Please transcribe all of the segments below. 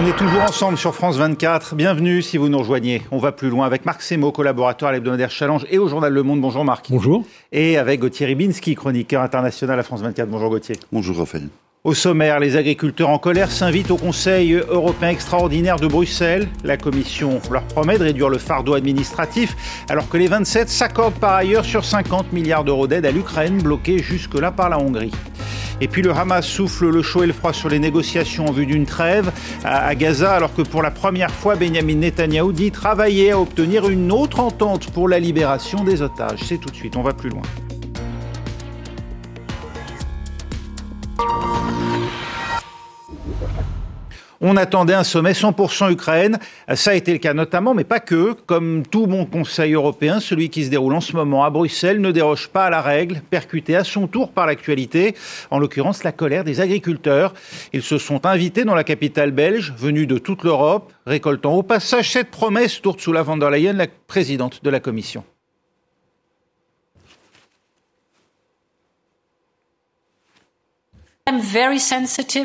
On est toujours ensemble sur France 24. Bienvenue si vous nous rejoignez. On va plus loin avec Marc Semo, collaborateur à l'hebdomadaire Challenge et au journal Le Monde. Bonjour Marc. Bonjour. Et avec Gauthier Ribinski, chroniqueur international à France 24. Bonjour Gauthier. Bonjour Raphaël. Au sommaire, les agriculteurs en colère s'invitent au Conseil européen extraordinaire de Bruxelles. La Commission leur promet de réduire le fardeau administratif, alors que les 27 s'accordent par ailleurs sur 50 milliards d'euros d'aide à l'Ukraine, bloquée jusque-là par la Hongrie. Et puis le Hamas souffle le chaud et le froid sur les négociations en vue d'une trêve à Gaza, alors que pour la première fois, Benjamin Netanyahou dit travailler à obtenir une autre entente pour la libération des otages. C'est tout de suite, on va plus loin. On attendait un sommet 100% Ukraine. Ça a été le cas notamment, mais pas que. Comme tout bon Conseil européen, celui qui se déroule en ce moment à Bruxelles ne déroge pas à la règle, percuté à son tour par l'actualité, en l'occurrence la colère des agriculteurs. Ils se sont invités dans la capitale belge, venus de toute l'Europe, récoltant au passage cette promesse tourne sous la von der Leyen, la présidente de la Commission.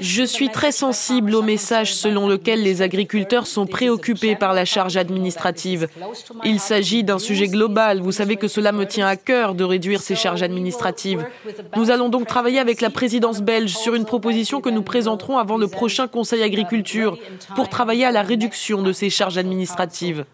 Je suis très sensible au message selon lequel les agriculteurs sont préoccupés par la charge administrative. Il s'agit d'un sujet global. Vous savez que cela me tient à cœur de réduire ces charges administratives. Nous allons donc travailler avec la présidence belge sur une proposition que nous présenterons avant le prochain Conseil agriculture pour travailler à la réduction de ces charges administratives.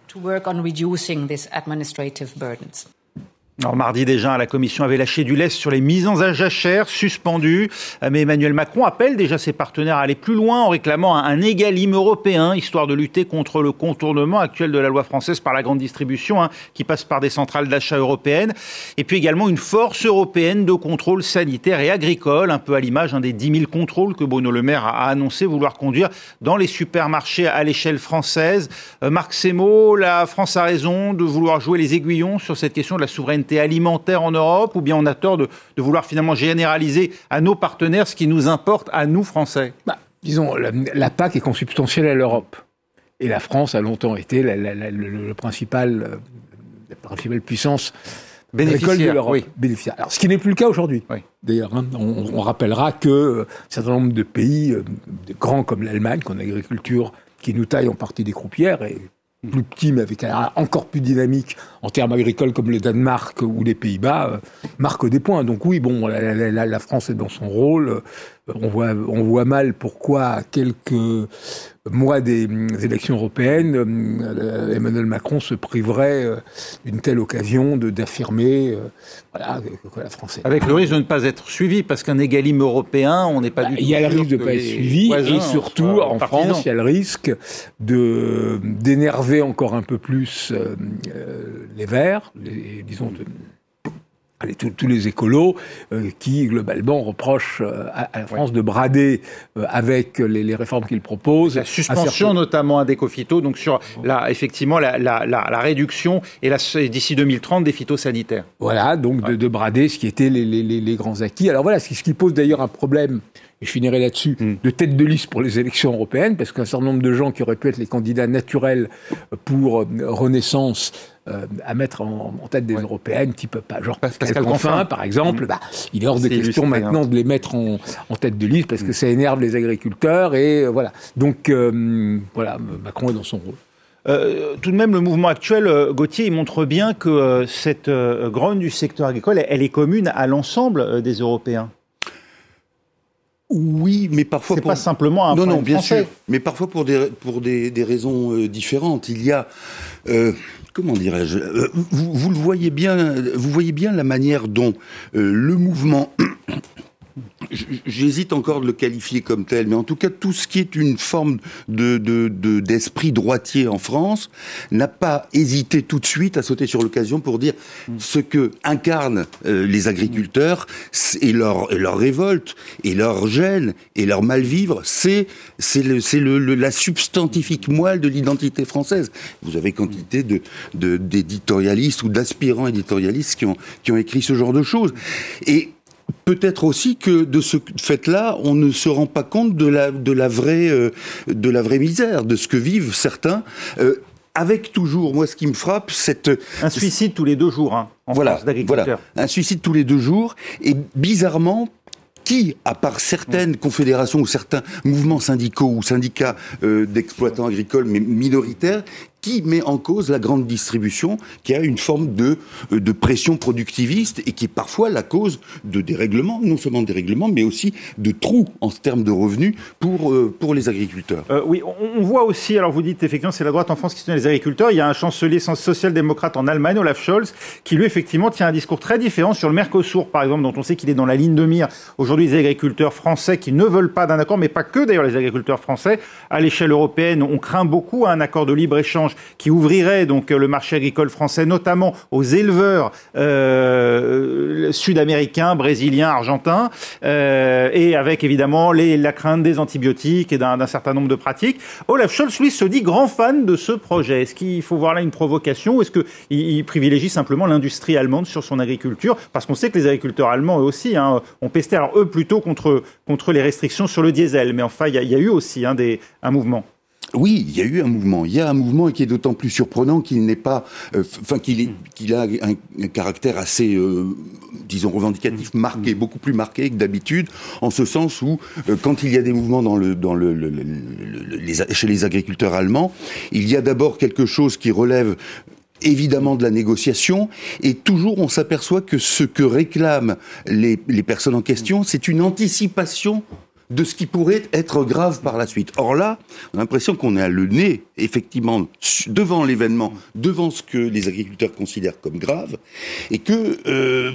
Alors, mardi déjà, la Commission avait lâché du lest sur les mises en jachère suspendues. Mais Emmanuel Macron appelle déjà ses partenaires à aller plus loin en réclamant un égalim européen, histoire de lutter contre le contournement actuel de la loi française par la grande distribution, hein, qui passe par des centrales d'achat européennes. Et puis également une force européenne de contrôle sanitaire et agricole, un peu à l'image des 10 000 contrôles que Bruno Le Maire a annoncé vouloir conduire dans les supermarchés à l'échelle française. Euh, Marc Semo, la France a raison de vouloir jouer les aiguillons sur cette question de la souveraineté alimentaire en Europe ou bien on a tort de, vouloir finalement généraliser à nos partenaires ce qui nous importe à nous, Français? Bah, Disons, la, PAC est consubstantielle à l'Europe. Et la France a longtemps été la, le, principal, la principale puissance bénéficiaire de l'Europe. Alors, ce qui n'est plus le cas aujourd'hui. D'ailleurs, hein. on, rappellera que un certain nombre de pays, euh, grands comme l'Allemagne, qui ont une agriculture qui nous taille en partie des croupières, et plus petit, mais avec un encore plus dynamique en termes agricoles comme le Danemark ou les Pays-Bas, euh, marque des points. Donc oui, bon, la, la, France est dans son rôle. On voit, on voit mal pourquoi quelques mois des, élections européennes, euh, Emmanuel Macron se priverait euh, d'une telle occasion d'affirmer euh, voilà, que la France est... Avec le risque de ne pas être suivi, parce qu'un égalime européen, on n'est pas bah, du tout... Il y a le risque de ne pas être suivi, et surtout, en France, il y a le risque d'énerver encore un peu plus les Verts, disons, Allez, tous les écolos euh, qui globalement reprochent euh, à, la France de brader euh, avec les, réformes qu'il propose. La suspension notamment à Decofito, donc sur la, effectivement la, la, la réduction et d'ici 2030 des phytosanitaires. Voilà, donc de, de, brader ce qui était les, les, les grands acquis. Alors voilà, ce qui pose d'ailleurs un problème et je finirai là-dessus, hmm. de tête de liste pour les élections européennes, parce qu'un certain nombre de gens qui auraient pu être les candidats naturels pour Renaissance euh, à mettre en, tête des européennes, type genre Pascal, Pascal Confin, par exemple, mm. bah, il est hors de question maintenant de les mettre en, tête de liste parce que mm. ça énerve les agriculteurs et euh, voilà. Donc euh, voilà, Macron est dans son rôle. tout de même, le mouvement actuel, Gauthier, il montre bien que cette grogne du secteur agricole, elle, est commune à l'ensemble des Européens. Oui, mais parfois c'est pas simplement un non non bien sûr, mais parfois pour des pour des, des raisons différentes. Il y a comment dirais-je euh, vous, le voyez bien, vous voyez bien la manière dont euh, le mouvement J'hésite encore de le qualifier comme tel, mais en tout cas, tout ce qui est une forme de, d'esprit droitier en France n'a pas hésité tout de suite à sauter sur l'occasion pour dire ce que incarnent euh, les agriculteurs et leur, et révolte, et leur gêne, et leur mal-vivre, c'est, le, c'est le, la substantifique moelle de l'identité française. Vous avez quantité de, d'éditorialistes ou d'aspirants éditorialistes qui ont, qui ont écrit ce genre de choses. Et peut-être aussi que de ce fait-là, on ne se rend pas compte de la, de la, vraie, euh, de la vraie misère, de ce que vivent certains. Euh, avec toujours, moi, ce qui me frappe, c'est... Un suicide tous les deux jours, hein, en voilà, voilà, un suicide tous les deux jours, et bizarrement, qui, à part certaines confédérations ou certains mouvements syndicaux ou syndicats euh, d'exploitants agricoles, mais minoritaires, qui met en cause la grande distribution, qui a une forme de, euh, de pression productiviste et qui est parfois la cause de dérèglements, non seulement de dérèglements, mais aussi de trous en termes de revenus pour, euh, pour les agriculteurs. Euh, oui, on, voit aussi, alors vous dites effectivement c'est la droite en France qui soutient les agriculteurs, il y a un chancelier social-démocrate en Allemagne, Olaf Scholz, qui lui effectivement tient un discours très différent sur le Mercosur, par exemple, dont on sait qu'il est dans la ligne de mire aujourd'hui des agriculteurs français qui ne veulent pas d'un accord, mais pas que d'ailleurs les agriculteurs français. À l'échelle européenne, on craint beaucoup un accord de libre-échange qui ouvrirait donc le marché agricole français, notamment aux éleveurs euh, sud-américains, brésiliens, argentins, euh, et avec évidemment la crainte des antibiotiques et d'un certain nombre de pratiques. Olaf Scholz, lui, se dit grand fan de ce projet. Est-ce qu'il faut voir là une provocation ou est-ce qu'il il privilégie simplement l'industrie allemande sur son agriculture? Parce qu'on sait que les agriculteurs allemands, eux aussi, hein, ont pesté, alors eux plutôt contre, les restrictions sur le diesel. Mais enfin, il y, a eu aussi hein, un mouvement. Oui, il y a eu un mouvement. Il y a un mouvement qui est d'autant plus surprenant qu'il n'est pas, euh, enfin qu'il a un, caractère assez, euh, disons revendicatif, marqué, beaucoup plus marqué que d'habitude, en ce sens où euh, quand il y a des mouvements chez les agriculteurs allemands, il y a d'abord quelque chose qui relève évidemment de la négociation, et toujours on s'aperçoit que ce que réclament les personnes en question, c'est une anticipation de ce qui pourrait être grave par la suite. Or là, on a l'impression qu'on est à le nez, effectivement, devant l'événement, devant ce que les agriculteurs considèrent comme grave, et que... Euh,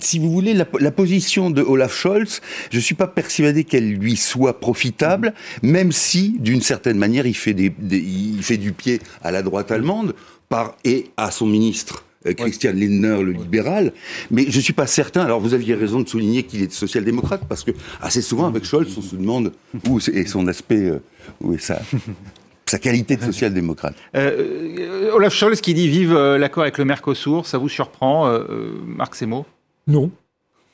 si vous voulez, la, position de Olaf Scholz, je ne suis pas persuadé qu'elle lui soit profitable, même si, d'une certaine manière, il fait, il fait du pied à la droite allemande par, et à son ministre euh, Christian Lindner, le libéral. Mais je ne suis pas certain. Alors, vous aviez raison de souligner qu'il est social-démocrate, parce que assez souvent, avec Scholz, on se demande où est son aspect, euh, où est sa, sa qualité de social-démocrate. Euh, Olaf Scholz qui dit vive l'accord avec le Mercosur, ça vous surprend, Marc Semo? Non.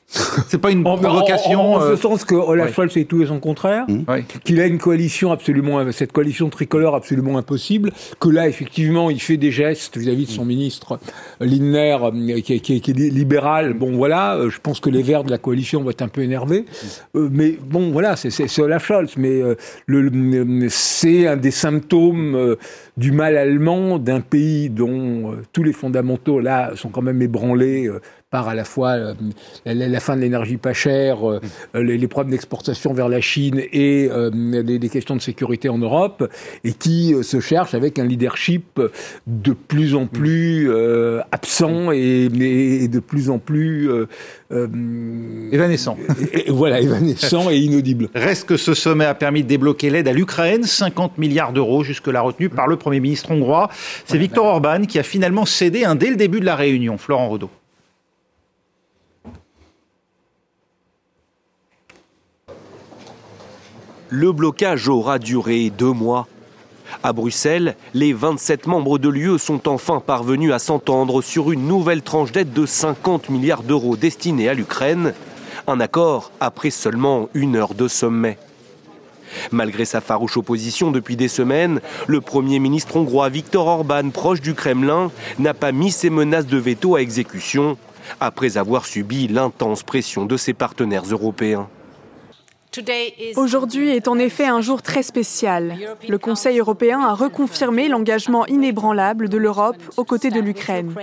C'est pas une provocation. En, ce euh, sens que Olaf Scholz est tout et son contraire, mmh. qu'il a une coalition absolument, cette coalition tricolore absolument impossible, que là effectivement il fait des gestes vis-à-vis de son ministre euh, Lindner euh, qui, est libéral. Bon voilà, je pense que les Verts de la coalition vont être un peu énervés, mais bon voilà, c'est Olaf Scholz, mais c'est un des symptômes du mal allemand d'un pays dont tous les fondamentaux là sont quand même ébranlés par à la fois euh, la, fin de l'énergie pas chère, euh, les, problèmes d'exportation vers la Chine et euh, les, questions de sécurité en Europe, et qui se cherche avec un leadership de plus en plus absent et, de plus en plus évanescent. voilà, évanescent et inaudible. Reste que ce sommet a permis de débloquer l'aide à l'Ukraine, 50 milliards d'euros jusque-là retenus par le Premier ministre hongrois. C'est Viktor Orban qui a finalement cédé un dès le début de la réunion. Florent Rodeau. Le blocage aura duré deux mois. À Bruxelles, les 27 membres de l'UE sont enfin parvenus à s'entendre sur une nouvelle tranche d'aide de 50 milliards d'euros destinée à l'Ukraine. Un accord après seulement une heure de sommet. Malgré sa farouche opposition depuis des semaines, le Premier ministre hongrois Viktor Orban, proche du Kremlin, n'a pas mis ses menaces de veto à exécution après avoir subi l'intense pression de ses partenaires européens. Aujourd'hui est en effet un jour très spécial. Le Conseil européen a reconfirmé l'engagement inébranlable de l'Europe aux côtés de l'Ukraine.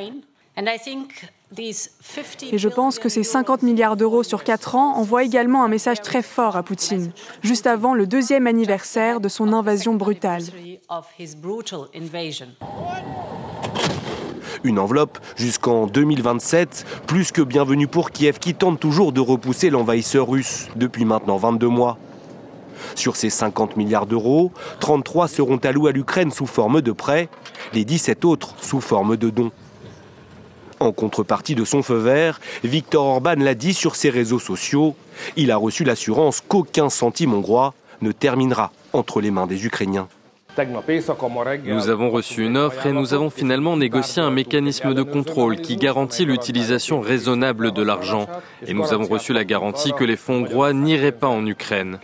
Et je pense que ces 50 milliards d'euros sur 4 ans envoient également un message très fort à Poutine, juste avant le deuxième anniversaire de son invasion brutale. Une enveloppe jusqu'en 2027, plus que bienvenue pour Kiev qui tente toujours de repousser l'envahisseur russe depuis maintenant 22 mois. Sur ces 50 milliards d'euros, 33 seront alloués à l'Ukraine sous forme de prêts, les 17 autres sous forme de dons. En contrepartie de son feu vert, Viktor Orban l'a dit sur ses réseaux sociaux, il a reçu l'assurance qu'aucun centime hongrois ne terminera entre les mains des Ukrainiens. Nous avons reçu une offre et nous avons finalement négocié un mécanisme de contrôle qui garantit l'utilisation raisonnable de l'argent. Et nous avons reçu la garantie que les fonds hongrois n'iraient pas en Ukraine.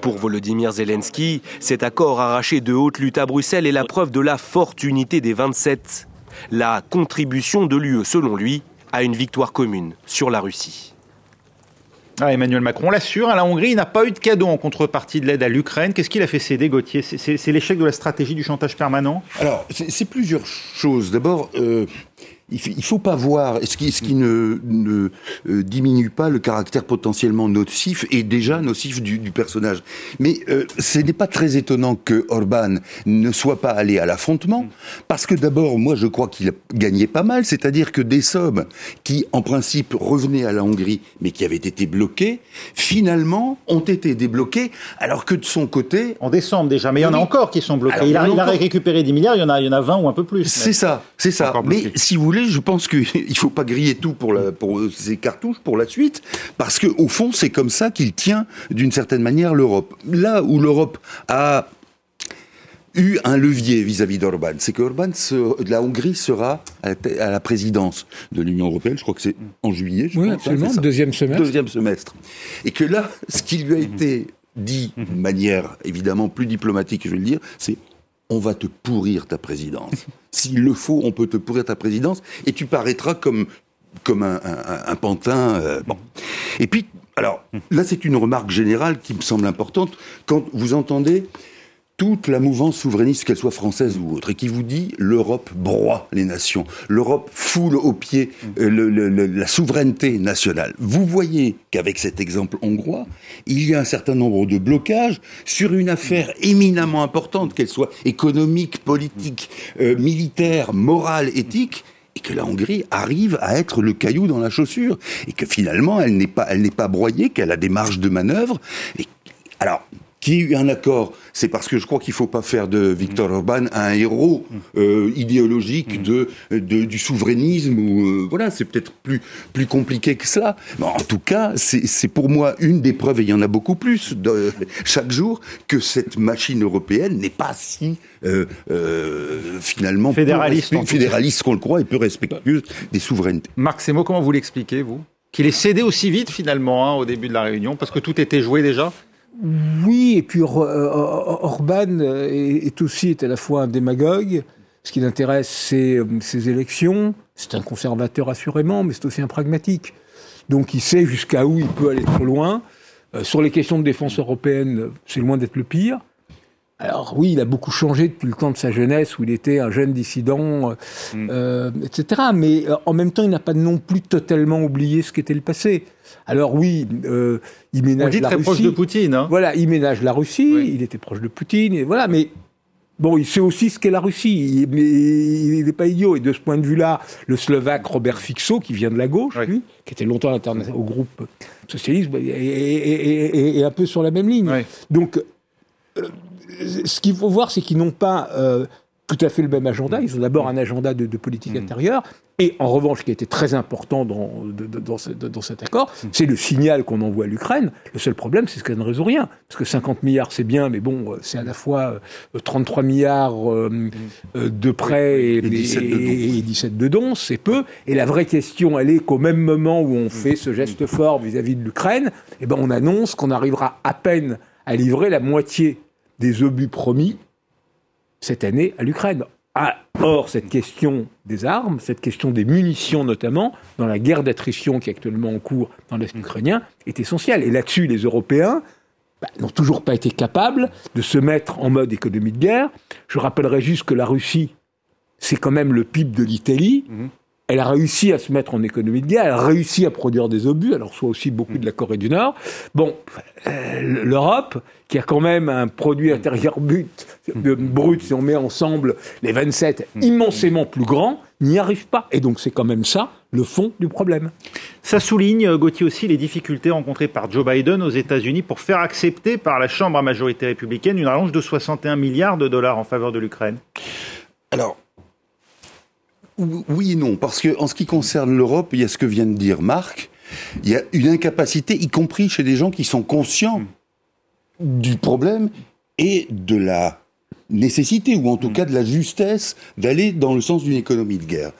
Pour Volodymyr Zelensky, cet accord arraché de haute lutte à Bruxelles est la preuve de la forte unité des 27. La contribution de l'UE, selon lui, à une victoire commune sur la Russie. Ah, Emmanuel Macron l'assure, hein, la Hongrie n'a pas eu de cadeau en contrepartie de l'aide à l'Ukraine. Qu'est-ce qu'il a fait céder, Gauthier C'est l'échec de la stratégie du chantage permanent? Alors, c'est plusieurs choses. D'abord, euh, il ne faut pas voir, ce qui, ce qui ne, ne euh, diminue pas le caractère potentiellement nocif et déjà nocif du, du personnage. Mais euh, ce n'est pas très étonnant que Orban ne soit pas allé à l'affrontement, parce que d'abord, moi je crois qu'il a gagné pas mal, c'est-à-dire que des sommes qui en principe revenaient à la Hongrie, mais qui avaient été bloquées, finalement ont été débloquées, alors que de son côté... En décembre déjà, mais il y en a encore qui sont bloqués. il, a, il a, récupéré 10 milliards, il y en a, il y en a 20 ou un peu plus. C'est ça, c'est ça. Mais si vous je pense qu'il ne faut pas griller tout pour, la, pour ces cartouches pour la suite, parce que au fond, c'est comme ça qu'il tient d'une certaine manière l'Europe. Là où l'Europe a eu un levier vis-à-vis d'Orban, c'est que Orban, la Hongrie sera à la, présidence de l'Union européenne, je crois que c'est en juillet. Je oui, absolument, deuxième semestre. Deuxième semestre. Et que là, ce qui lui a été dit de manière évidemment plus diplomatique, je vais le dire, c'est on va te pourrir ta présidence. S'il le faut, on peut te pourrir ta présidence et tu paraîtras comme, comme un, pantin. Euh, bon. Et puis, alors, là, c'est une remarque générale qui me semble importante. Quand vous entendez toute la mouvance souverainiste, qu'elle soit française ou autre, et qui vous dit l'Europe broie les nations, l'Europe foule au pied euh, la souveraineté nationale. Vous voyez qu'avec cet exemple hongrois, il y a un certain nombre de blocages sur une affaire éminemment importante, qu'elle soit économique, politique, euh, militaire, morale, éthique, et que la Hongrie arrive à être le caillou dans la chaussure, et que finalement elle n'est pas, elle n'est pas broyée, qu'elle a des marges de manœuvre. Et, alors, qui a eu un accord, c'est parce que je crois qu'il ne faut pas faire de Viktor Orban un héros euh, idéologique de, du souverainisme ou euh, voilà, c'est peut-être plus plus compliqué que cela. Mais en tout cas, c'est pour moi une des preuves, et il y en a beaucoup plus de, chaque jour, que cette machine européenne n'est pas si euh, finalement fédéraliste, fédéraliste qu'on le croit et peu respectueuse des souverainetés. Marc Semo, comment vous l'expliquez vous? Qu'il ait cédé aussi vite finalement hein, au début de la réunion parce que tout était joué déjà? Oui, et puis euh, Orban est, aussi à la fois un démagogue. Ce qui l'intéresse, c'est ses élections. C'est un conservateur assurément, mais c'est aussi un pragmatique. Donc il sait jusqu'à où il peut aller trop loin. Euh, sur les questions de défense européenne, c'est loin d'être le pire. Alors oui, il a beaucoup changé depuis le temps de sa jeunesse où il était un jeune dissident, euh, mm. etc. Mais en même temps, il n'a pas non plus totalement oublié ce qu'était le passé. Alors oui, euh, il ménage On dit très proche de Poutine. Hein. Voilà, il ménage la Russie. Il était proche de Poutine. Et voilà, mais Bon, il sait aussi ce qu'est la Russie, mais il n'est pas idiot. Et de ce point de vue-là, le Slovaque Robert Fixo, qui vient de la gauche, qui était longtemps au groupe socialiste, est, un peu sur la même ligne. Donc, euh, ce qu'il faut voir, c'est qu'ils n'ont pas euh, tout à fait le même agenda. Ils ont d'abord un agenda de, politique mm. intérieure. Et en revanche, ce qui était très important dans, dans, cet accord, mm. c'est le signal qu'on envoie à l'Ukraine. Le seul problème, c'est que ça ne résout rien. Parce que 50 milliards, c'est bien, mais bon, c'est à la fois 33 euh, milliards euh, mm. euh, de prêts et, 17 de dons, c'est peu. Et la vraie question, elle est qu'au même moment où on fait ce geste fort vis-à-vis de l'Ukraine, eh ben, on annonce qu'on arrivera à peine à livrer la moitié des obus promis cette année à l'Ukraine. Ah, or, cette question des armes, cette question des munitions notamment, dans la guerre d'attrition qui est actuellement en cours dans l'Est ukrainien, est essentielle. Et là-dessus, les Européens bah, n'ont toujours pas été capables de se mettre en mode économie de guerre. Je rappellerai juste que la Russie, c'est quand même le PIB de l'Italie. Mhm. Elle a réussi à se mettre en économie de guerre, elle a réussi à produire des obus, alors soit aussi beaucoup de la Corée du Nord. Bon, euh, l'Europe, qui a quand même un produit intérieur brut, brut, si on met ensemble les 27, immensément plus grand, n'y arrive pas. Et donc c'est quand même ça le fond du problème. Ça souligne, euh, Gauthier, aussi les difficultés rencontrées par Joe Biden aux États-Unis pour faire accepter par la Chambre à majorité républicaine une rallonge de 61 milliards de dollars en faveur de l'Ukraine. Alors, oui et non, parce que en ce qui concerne l'Europe, il y a ce que vient de dire Marc, il y a une incapacité, y compris chez des gens qui sont conscients du problème et de la nécessité, ou en tout cas de la justesse, d'aller dans le sens d'une économie de guerre.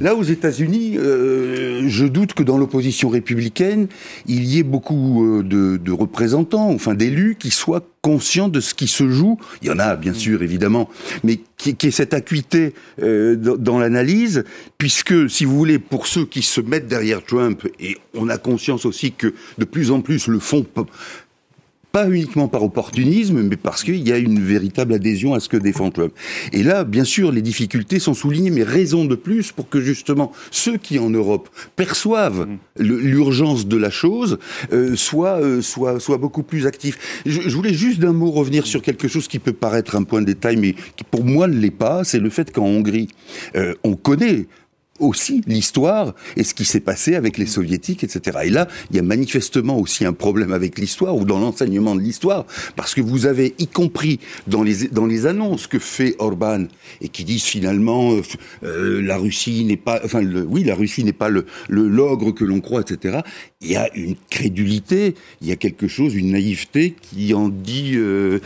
Là, aux États-Unis, euh, je doute que dans l'opposition républicaine, il y ait beaucoup euh, de, de représentants, enfin d'élus, qui soient conscients de ce qui se joue. Il y en a, bien sûr, évidemment, mais qui, qui est cette acuité euh, dans, dans l'analyse, puisque, si vous voulez, pour ceux qui se mettent derrière Trump, et on a conscience aussi que de plus en plus le fond pas uniquement par opportunisme, mais parce qu'il y a une véritable adhésion à ce que défend Trump. Et là, bien sûr, les difficultés sont soulignées, mais raison de plus pour que justement ceux qui en Europe perçoivent mm. l'urgence de la chose euh, soient, euh, soient, soient beaucoup plus actifs. Je, je voulais juste d'un mot revenir sur quelque chose qui peut paraître un point de détail, mais qui pour moi ne l'est pas, c'est le fait qu'en Hongrie, euh, on connaît aussi l'histoire et ce qui s'est passé avec les soviétiques, etc. Et là, il y a manifestement aussi un problème avec l'histoire ou dans l'enseignement de l'histoire, parce que vous avez, y compris dans les, dans les annonces que fait Orban et qui disent finalement euh, euh la Russie n'est pas, enfin, le, oui, la Russie n'est pas le l'ogre que l'on croit, etc. Il y a une crédulité, il y a quelque chose, une naïveté qui en dit, euh,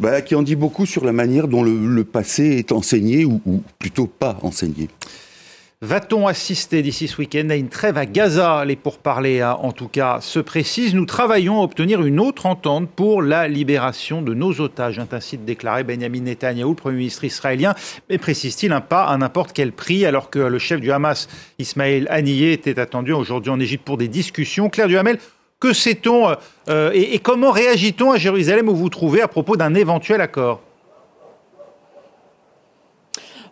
bah, qui en dit beaucoup sur la manière dont le, le passé est enseigné ou, ou plutôt pas enseigné. Va-t-on assister d'ici ce week-end à une trêve à Gaza? Les pourparlers, hein, en tout cas, se précisent. Nous travaillons à obtenir une autre entente pour la libération de nos otages, ainsi déclaré Benjamin Netanyahu, Premier ministre israélien. Mais précise-t-il un pas à n'importe quel prix, alors que le chef du Hamas, Ismaël Haniyeh, était attendu aujourd'hui en Égypte pour des discussions? Claire Duhamel, que sait-on euh, et, et comment réagit-on à Jérusalem où vous trouvez à propos d'un éventuel accord?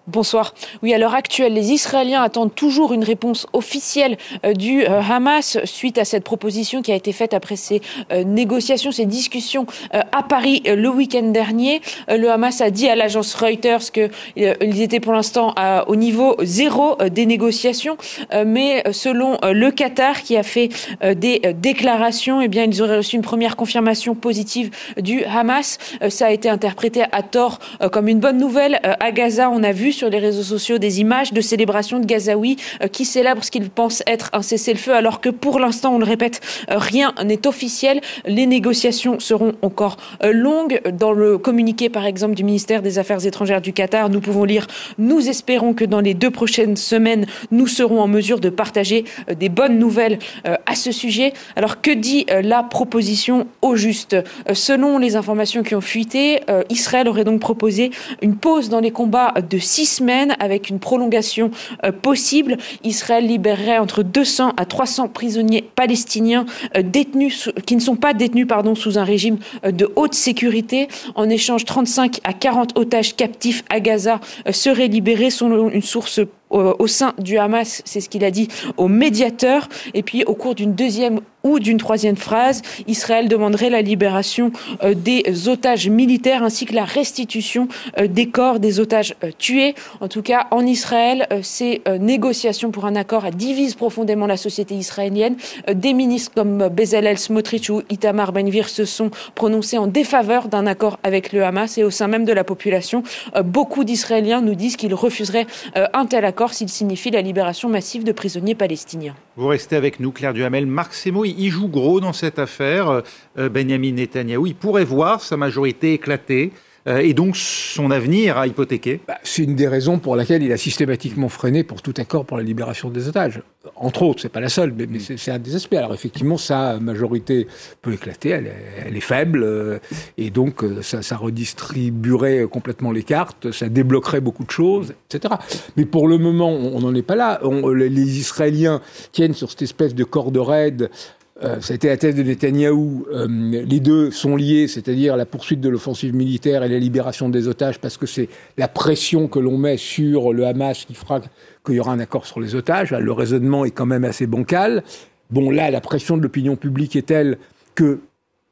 Bonsoir. Oui, à l'heure actuelle, les Israéliens attendent toujours une réponse officielle euh, du euh, Hamas suite à cette proposition qui a été faite après ces euh, négociations, ces discussions à Paris le week-end dernier. Le Hamas a dit à l'agence Reuters qu'ils étaient pour l'instant au niveau zéro des négociations, mais selon le Qatar qui a fait des déclarations, eh bien, ils auraient reçu une première confirmation positive du Hamas. Ça a été interprété à tort comme une bonne nouvelle. À Gaza, on a vu sur les réseaux sociaux des images de célébration de Gazaouis euh, qui célèbrent ce qu'ils pensent être un cessez-le-feu, alors que pour l'instant, on le répète, euh, rien n'est officiel. Les négociations seront encore euh, longues. Dans le communiqué, par exemple, du ministère des Affaires étrangères du Qatar, nous pouvons lire Nous espérons que dans les deux prochaines semaines, nous serons en mesure de partager des bonnes nouvelles à ce sujet. Alors, que dit la proposition au juste? Selon les informations qui ont fuité, Israël aurait donc proposé une pause dans les combats de six semaines avec une prolongation euh, possible. Israël libérerait entre 200 à 300 prisonniers palestiniens euh, détenus qui ne sont pas détenus sous un régime euh, de haute sécurité. En échange, 35 à 40 otages captifs à Gaza seraient libérés selon une source au sein du Hamas, c'est ce qu'il a dit au médiateur. Et puis, au cours d'une deuxième ou d'une troisième phrase, Israël demanderait la libération euh, des otages militaires ainsi que la restitution euh, des corps des otages euh, tués. En tout cas, en Israël, ces négociations pour un accord divisent profondément la société israélienne. Des ministres comme Bezalel Smotrich ou Itamar Ben-Gvir se sont prononcés en défaveur d'un accord avec le Hamas et au sein même de la population, beaucoup d'Israéliens nous disent qu'ils refuseraient un tel accord s'il signifie la libération massive de prisonniers palestiniens. Vous restez avec nous, Claire Duhamel. Marc Semo, il joue gros dans cette affaire. Euh, Benjamin Netanyahou, il pourrait voir sa majorité éclater. Euh, et donc son avenir à hypothéquer bah, C'est une des raisons pour laquelle il a systématiquement freiné pour tout accord pour la libération des otages. Entre autres, c'est pas la seule, mais, c'est un des aspects. Alors effectivement, sa majorité peut éclater, elle est, faible, euh, et donc euh, ça, redistribuerait complètement les cartes, ça débloquerait beaucoup de choses, etc. Mais pour le moment, on n'en est pas là. les Israéliens tiennent sur cette espèce de corde raide euh, ça a été la thèse de Netanyahou. Euh, les deux sont liés, c'est-à-dire la poursuite de l'offensive militaire et la libération des otages, parce que c'est la pression que l'on met sur le Hamas qui fera qu'il y aura un accord sur les otages. Le raisonnement est quand même assez bancal. Bon, là, la pression de l'opinion publique est telle que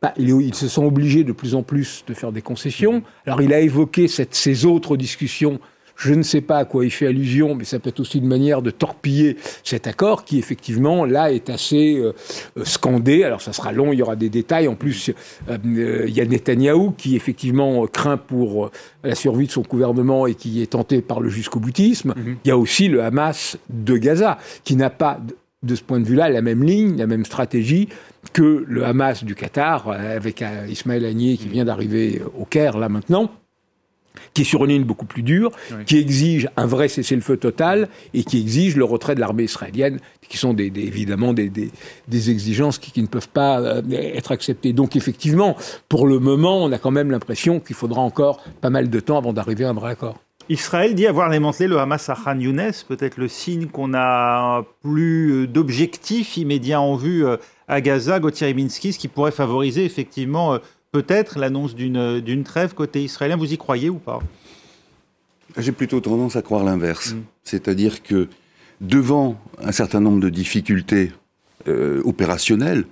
bah, ils se sont obligés de plus en plus de faire des concessions. Alors, il a évoqué ces autres discussions je ne sais pas à quoi il fait allusion, mais ça peut être aussi une manière de torpiller cet accord qui, effectivement, là, est assez euh, euh, scandé. Alors, ça sera long, il y aura des détails. En plus, euh, il y a Netanyahou qui, effectivement, craint pour la survie de son gouvernement et qui est tenté par le jusqu'au boutisme. Mhm. Il y a aussi le Hamas de Gaza, qui n'a pas, de ce point de vue-là, la même ligne, la même stratégie que le Hamas du Qatar, avec Ismaël Agnier qui vient d'arriver au Caire, là, maintenant qui est sur une ligne beaucoup plus dure, qui exige un vrai cessez-le-feu total et qui exige le retrait de l'armée israélienne, qui sont des, évidemment des, des, exigences qui, qui, ne peuvent pas euh, être acceptées. Donc effectivement, pour le moment, on a quand même l'impression qu'il faudra encore pas mal de temps avant d'arriver à un vrai accord. Israël dit avoir démantelé le Hamas à Khan Younes, peut-être le signe qu'on a plus d'objectifs immédiats en vue euh, à Gaza, Gauthier Minsky, ce qui pourrait favoriser effectivement euh, peut-être l'annonce d'une trêve côté israélien. Vous y croyez ou pas? J'ai plutôt tendance à croire l'inverse. Mm. C'est-à-dire que devant un certain nombre de difficultés euh, opérationnelles,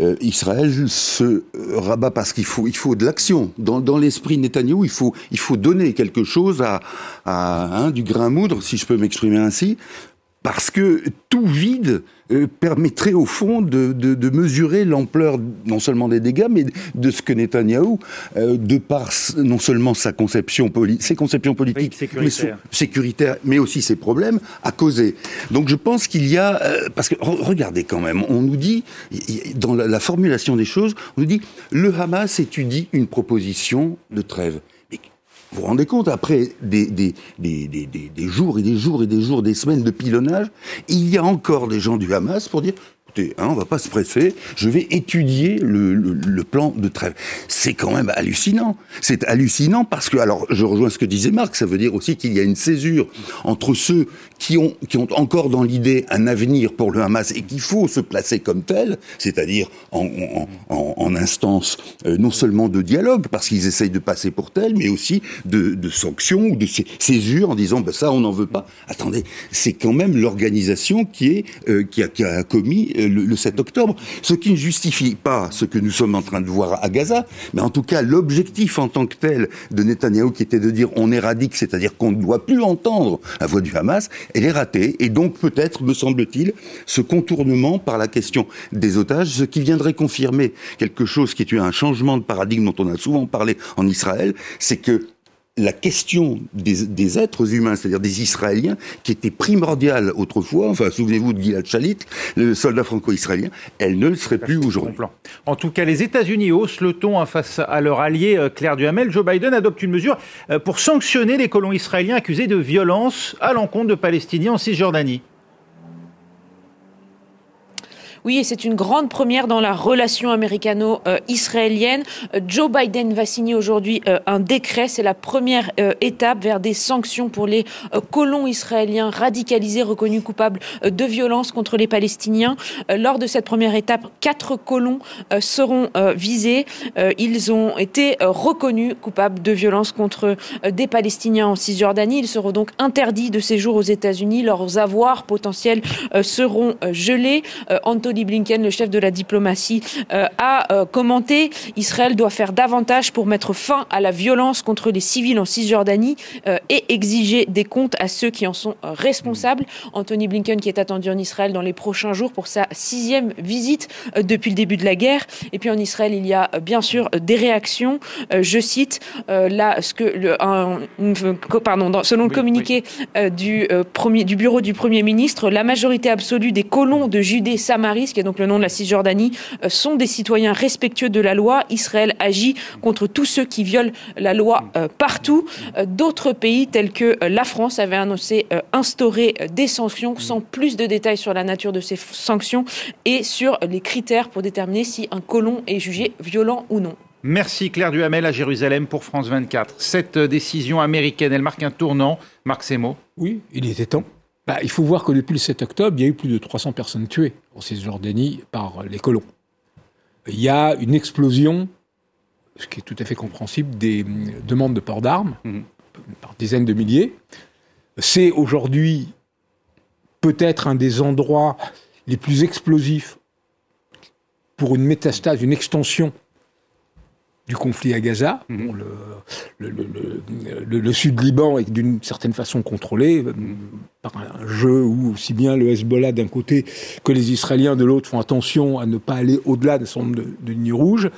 euh, Israël se rabat parce qu'il faut, il faut de l'action. Dans, dans l'esprit Netanyahou, il faut, il faut donner quelque chose à, à hein, du grain à moudre, si je peux m'exprimer ainsi, parce que tout vide euh, permettrait au fond de, de, de mesurer l'ampleur non seulement des dégâts, mais de ce que Netanyahou, euh, de par non seulement sa conception ses conceptions politiques, sécuritaires. Mais, sécuritaire, mais aussi ses problèmes, a causé. Donc je pense qu'il y a, euh, parce que regardez quand même, on nous dit dans la, la formulation des choses, on nous dit le Hamas étudie une proposition de trêve. Vous vous rendez compte, après des, des, des, des, jours et des jours et des jours, des semaines de pilonnage, il y a encore des gens du Hamas pour dire écoutez, hein, on va pas se presser, je vais étudier le, plan de trêve. C'est quand même hallucinant. C'est hallucinant parce que, alors, je rejoins ce que disait Marc, ça veut dire aussi qu'il y a une césure entre ceux qui ont, qui ont encore dans l'idée un avenir pour le Hamas et qu'il faut se placer comme tel, c'est-à-dire en, instance euh, non seulement de dialogue, parce qu'ils essayent de passer pour tel, mais aussi de, sanctions ou de césure en disant ben ça on n'en veut pas. Attendez, c'est quand même l'organisation qui euh, a, commis euh, le, 7 octobre, ce qui ne justifie pas ce que nous sommes en train de voir à Gaza, mais en tout cas l'objectif en tant que tel de Netanyahou qui était de dire on éradique, c'est-à-dire qu'on ne doit plus entendre la voix du Hamas, elle est ratée. Et donc peut-être, me semble-t-il, ce contournement par la question des otages, ce qui viendrait confirmer quelque chose qui est un changement de paradigme dont on a souvent parlé en Israël, c'est que la question des, êtres humains, c'est-à-dire des Israéliens, qui était primordiale autrefois, enfin souvenez-vous de Gilad Shalit, le soldat franco-israélien, elle ne le serait plus aujourd'hui. En tout cas, les États-Unis haussent le ton hein, face à leur allié euh, Claire Duhamel. Joe Biden adopte une mesure euh, pour sanctionner les colons israéliens accusés de violence à l'encontre de Palestiniens en Cisjordanie. Oui, et c'est une grande première dans la relation américano-israélienne. Euh, Joe Biden va signer aujourd'hui euh, un décret. C'est la première euh, étape vers des sanctions pour les colons israéliens radicalisés reconnus coupables de violences contre les Palestiniens. Lors de cette première étape, quatre colons seront visés. Ils ont été reconnus coupables de violences contre des Palestiniens en Cisjordanie. Ils seront donc interdits de séjour aux États-Unis. Leurs avoirs potentiels seront gelés. Blinken, le chef de la diplomatie, euh, a euh, commenté Israël doit faire davantage pour mettre fin à la violence contre les civils en Cisjordanie euh, et exiger des comptes à ceux qui en sont responsables. Anthony Blinken qui est attendu en Israël dans les prochains jours pour sa sixième visite depuis le début de la guerre. Et puis en Israël, il y a bien sûr des réactions. je cite là ce que le, pardon, selon le communiqué du premier du bureau du premier ministre, la majorité absolue des colons de Judée Qui est donc le nom de la Cisjordanie, euh, sont des citoyens respectueux de la loi. Israël agit contre tous ceux qui violent la loi euh, partout. Euh, d'autres pays tels que la France avaient annoncé instaurer des sanctions sans plus de détails sur la nature de ces sanctions et sur les critères pour déterminer si un colon est jugé violent ou non. Merci Claire Duhamel à Jérusalem pour France 24. Cette décision américaine, elle marque un tournant. Marc Semo Oui, il était temps. Bah, il faut voir que depuis le 7 octobre, il y a eu plus de 300 personnes tuées en Cisjordanie par les colons. Il y a une explosion, ce qui est tout à fait compréhensible, des demandes de port d'armes, mhm. par dizaines de milliers. C'est aujourd'hui peut-être un des endroits les plus explosifs pour une métastase, une extension du conflit à Gaza. Mhm. le, sud Liban est d'une certaine façon contrôlé euh, par un jeu où aussi bien le Hezbollah d'un côté que les Israéliens de l'autre font attention à ne pas aller au-delà d'un certain nombre de, de lignes rouges.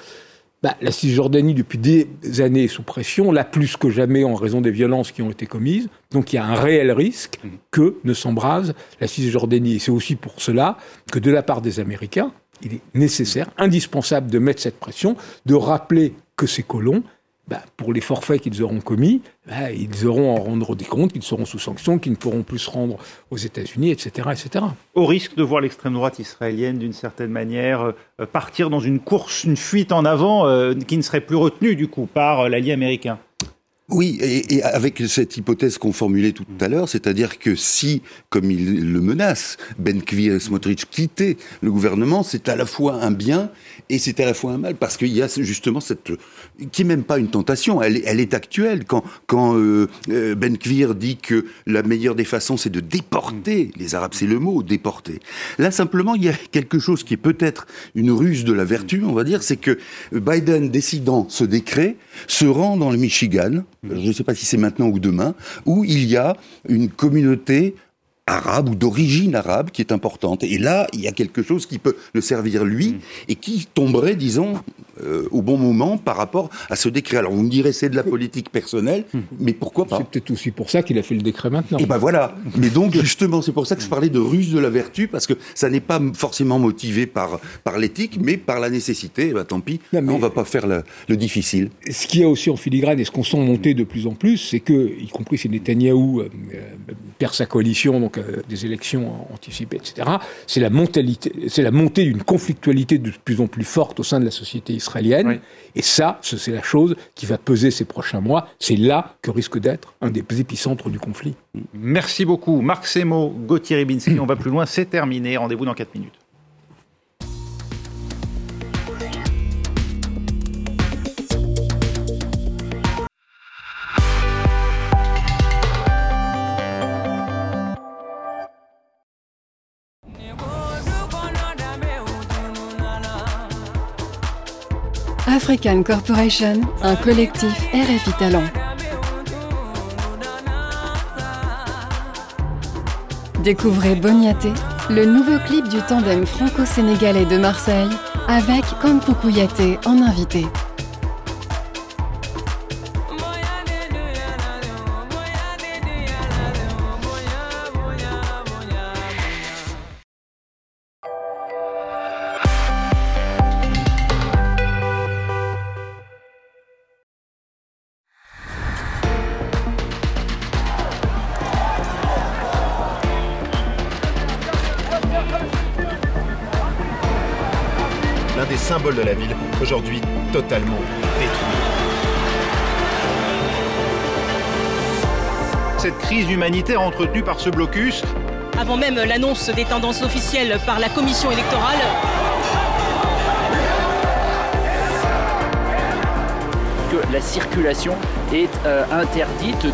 Bah, la Cisjordanie, depuis des années, est sous pression, là plus que jamais en raison des violences qui ont été commises. Donc il y a un réel risque mhm. que ne s'embrase la Cisjordanie. Et c'est aussi pour cela que de la part des Américains, il est nécessaire, indispensable de mettre cette pression, de rappeler que ces colons, bah, pour les forfaits qu'ils auront commis, bah, ils auront à en rendre des comptes, qu'ils seront sous sanction, qu'ils ne pourront plus se rendre aux États-Unis, etc., etc. Au risque de voir l'extrême droite israélienne, d'une certaine manière, euh, partir dans une course, une fuite en avant euh, qui ne serait plus retenue, du coup, par euh, l'allié américain. Oui, et, avec cette hypothèse qu'on formulait tout à l'heure, c'est-à-dire que si, comme il le menace, Ben Kvir et Smotrich quittaient le gouvernement, c'est à la fois un bien et c'est à la fois un mal, parce qu'il y a justement cette... qui n'est même pas une tentation, elle, elle est actuelle. Quand, quand euh, euh, Ben Kvir dit que la meilleure des façons, c'est de déporter les Arabes, c'est le mot, déporter. Là, simplement, il y a quelque chose qui est peut-être une ruse de la vertu, on va dire, c'est que Biden, décidant ce décret, se rend dans le Michigan, je ne sais pas si c'est maintenant ou demain, où il y a une communauté arabe ou d'origine arabe qui est importante. Et là, il y a quelque chose qui peut le servir lui mm. et qui tomberait, disons, euh, au bon moment par rapport à ce décret. Alors vous me direz c'est de la politique personnelle, mm. mais pourquoi pas C'est peut-être aussi pour ça qu'il a fait le décret maintenant. Et ben voilà. Mais donc justement, c'est pour ça que je parlais de ruse de la vertu parce que ça n'est pas forcément motivé par par l'éthique, mais par la nécessité. Et ben, tant pis, on on va pas faire le, difficile. Ce qu'il y a aussi en filigrane et ce qu'on sent monter de plus en plus, c'est que, y compris si Netanyahou euh, euh, perd sa coalition, donc euh, des élections anticipées, etc. C'est la, c'est la montée d'une conflictualité de plus en plus forte au sein de la société israélienne. Et ça, c'est la chose qui va peser ces prochains mois. C'est là que risque d'être un des épicentres du conflit. Merci beaucoup. Marc Semo, Gauthier Ribinski. On va plus loin. C'est terminé. Rendez-vous dans 4 minutes. African Corporation, un collectif RFI Talent. Découvrez Boniaté, le nouveau clip du tandem franco-sénégalais de Marseille, avec Kankou en invité. Symbole de la ville, aujourd'hui totalement détruit. Cette crise humanitaire entretenue par ce blocus. Avant même l'annonce des tendances officielles par la commission électorale. Que la circulation est euh, interdite.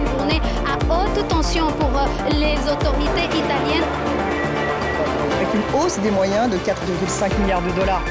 Une journée à haute tension pour euh, les autorités italiennes une hausse des moyens de 4,5 milliards de dollars.